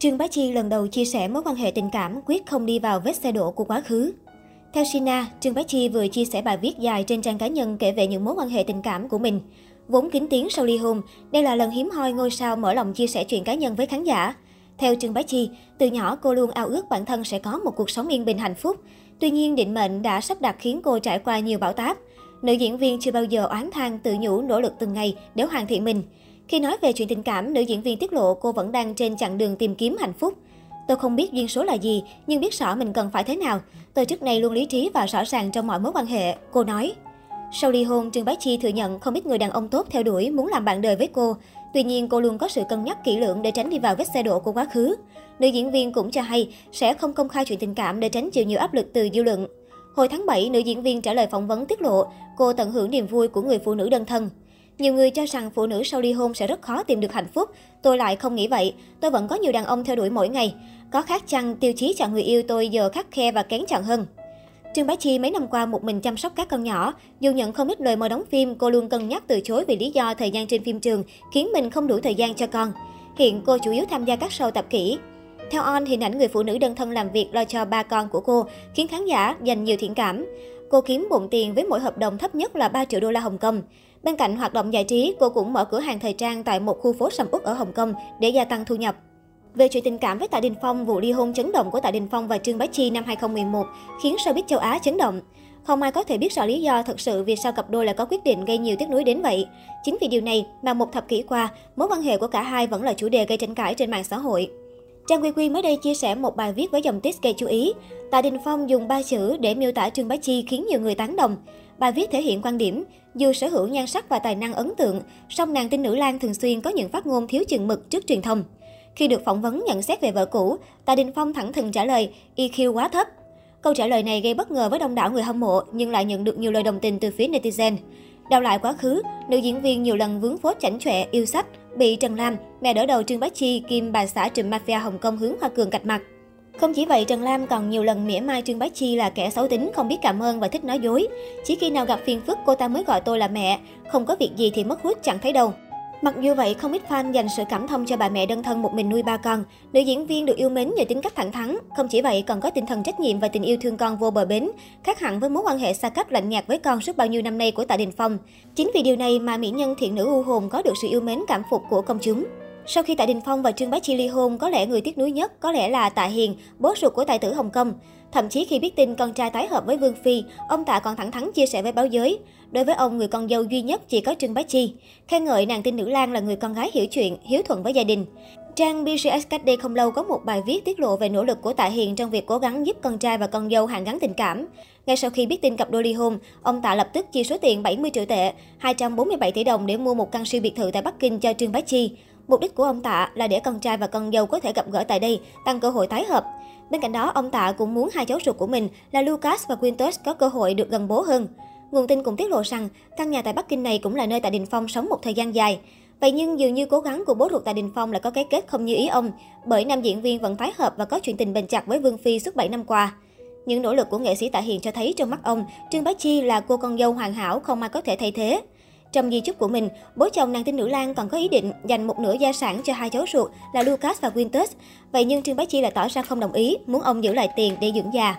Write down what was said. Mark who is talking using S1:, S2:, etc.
S1: Trương Bá Chi lần đầu chia sẻ mối quan hệ tình cảm quyết không đi vào vết xe đổ của quá khứ. Theo Sina, Trương Bá Chi vừa chia sẻ bài viết dài trên trang cá nhân kể về những mối quan hệ tình cảm của mình. Vốn kín tiếng sau ly hôn, đây là lần hiếm hoi ngôi sao mở lòng chia sẻ chuyện cá nhân với khán giả. Theo Trương Bá Chi, từ nhỏ cô luôn ao ước bản thân sẽ có một cuộc sống yên bình hạnh phúc. Tuy nhiên, định mệnh đã sắp đặt khiến cô trải qua nhiều bão táp. Nữ diễn viên chưa bao giờ oán than tự nhủ nỗ lực từng ngày để hoàn thiện mình. Khi nói về chuyện tình cảm, nữ diễn viên tiết lộ cô vẫn đang trên chặng đường tìm kiếm hạnh phúc. Tôi không biết duyên số là gì, nhưng biết rõ mình cần phải thế nào. Tôi trước nay luôn lý trí và rõ ràng trong mọi mối quan hệ, cô nói. Sau ly hôn, Trương Bá Chi thừa nhận không ít người đàn ông tốt theo đuổi muốn làm bạn đời với cô. Tuy nhiên, cô luôn có sự cân nhắc kỹ lưỡng để tránh đi vào vết xe đổ của quá khứ. Nữ diễn viên cũng cho hay sẽ không công khai chuyện tình cảm để tránh chịu nhiều áp lực từ dư luận. Hồi tháng 7, nữ diễn viên trả lời phỏng vấn tiết lộ cô tận hưởng niềm vui của người phụ nữ đơn thân. Nhiều người cho rằng phụ nữ sau ly hôn sẽ rất khó tìm được hạnh phúc. Tôi lại không nghĩ vậy. Tôi vẫn có nhiều đàn ông theo đuổi mỗi ngày. Có khác chăng tiêu chí chọn người yêu tôi giờ khắc khe và kén chọn hơn. Trương Bá Chi mấy năm qua một mình chăm sóc các con nhỏ. Dù nhận không ít lời mời đóng phim, cô luôn cân nhắc từ chối vì lý do thời gian trên phim trường khiến mình không đủ thời gian cho con. Hiện cô chủ yếu tham gia các show tập kỹ. Theo On, hình ảnh người phụ nữ đơn thân làm việc lo cho ba con của cô khiến khán giả dành nhiều thiện cảm. Cô kiếm bộn tiền với mỗi hợp đồng thấp nhất là 3 triệu đô la Hồng Kông. Bên cạnh hoạt động giải trí, cô cũng mở cửa hàng thời trang tại một khu phố sầm uất ở Hồng Kông để gia tăng thu nhập. Về chuyện tình cảm với Tạ Đình Phong, vụ ly hôn chấn động của Tạ Đình Phong và Trương Bá Chi năm 2011 khiến showbiz châu Á chấn động. Không ai có thể biết rõ lý do thật sự vì sao cặp đôi lại có quyết định gây nhiều tiếc nuối đến vậy. Chính vì điều này mà một thập kỷ qua, mối quan hệ của cả hai vẫn là chủ đề gây tranh cãi trên mạng xã hội. Trang Quy Quy mới đây chia sẻ một bài viết với dòng tiết gây chú ý. Tạ Đình Phong dùng ba chữ để miêu tả Trương Bá Chi khiến nhiều người tán đồng. Bài viết thể hiện quan điểm, dù sở hữu nhan sắc và tài năng ấn tượng, song nàng tinh nữ Lan thường xuyên có những phát ngôn thiếu chừng mực trước truyền thông. Khi được phỏng vấn nhận xét về vợ cũ, Tạ Đình Phong thẳng thừng trả lời EQ quá thấp. Câu trả lời này gây bất ngờ với đông đảo người hâm mộ nhưng lại nhận được nhiều lời đồng tình từ phía netizen. Đào lại quá khứ, nữ diễn viên nhiều lần vướng phốt chảnh chọe yêu sách, bị Trần Lam, mẹ đỡ đầu Trương Bá Chi, kim bà xã trùm mafia Hồng Kông hướng Hoa Cường cạch mặt. Không chỉ vậy, Trần Lam còn nhiều lần mỉa mai Trương Bá Chi là kẻ xấu tính, không biết cảm ơn và thích nói dối. Chỉ khi nào gặp phiền phức, cô ta mới gọi tôi là mẹ. Không có việc gì thì mất hút chẳng thấy đâu. Mặc dù vậy, không ít fan dành sự cảm thông cho bà mẹ đơn thân một mình nuôi ba con. Nữ diễn viên được yêu mến nhờ tính cách thẳng thắn. Không chỉ vậy, còn có tinh thần trách nhiệm và tình yêu thương con vô bờ bến, khác hẳn với mối quan hệ xa cách lạnh nhạt với con suốt bao nhiêu năm nay của Tạ Đình Phong. Chính vì điều này mà mỹ nhân thiện nữ u hồn có được sự yêu mến cảm phục của công chúng. Sau khi Tạ Đình Phong và Trương Bá Chi ly hôn, có lẽ người tiếc nuối nhất có lẽ là Tạ Hiền, bố ruột của tài tử Hồng Kông. Thậm chí khi biết tin con trai tái hợp với Vương Phi, ông Tạ còn thẳng thắn chia sẻ với báo giới. Đối với ông, người con dâu duy nhất chỉ có Trương Bá Chi. Khen ngợi nàng tin nữ lang là người con gái hiểu chuyện, hiếu thuận với gia đình. Trang BGS cách đây không lâu có một bài viết tiết lộ về nỗ lực của Tạ Hiền trong việc cố gắng giúp con trai và con dâu hàn gắn tình cảm. Ngay sau khi biết tin cặp đôi ly hôn, ông Tạ lập tức chi số tiền 70 triệu tệ, 247 tỷ đồng để mua một căn siêu biệt thự tại Bắc Kinh cho Trương Bá Chi. Mục đích của ông Tạ là để con trai và con dâu có thể gặp gỡ tại đây, tăng cơ hội tái hợp. Bên cạnh đó, ông Tạ cũng muốn hai cháu ruột của mình là Lucas và Quintus có cơ hội được gần bố hơn. Nguồn tin cũng tiết lộ rằng, căn nhà tại Bắc Kinh này cũng là nơi Tạ Đình Phong sống một thời gian dài. Vậy nhưng dường như cố gắng của bố ruột Tạ Đình Phong lại có cái kết không như ý ông, bởi nam diễn viên vẫn tái hợp và có chuyện tình bền chặt với Vương Phi suốt 7 năm qua. Những nỗ lực của nghệ sĩ Tạ Hiền cho thấy trong mắt ông, Trương Bá Chi là cô con dâu hoàn hảo không ai có thể thay thế. Trong di chúc của mình, bố chồng nàng tin nữ Lan còn có ý định dành một nửa gia sản cho hai cháu ruột là Lucas và Quintus. Vậy nhưng Trương Bá Chi lại tỏ ra không đồng ý, muốn ông giữ lại tiền để dưỡng già.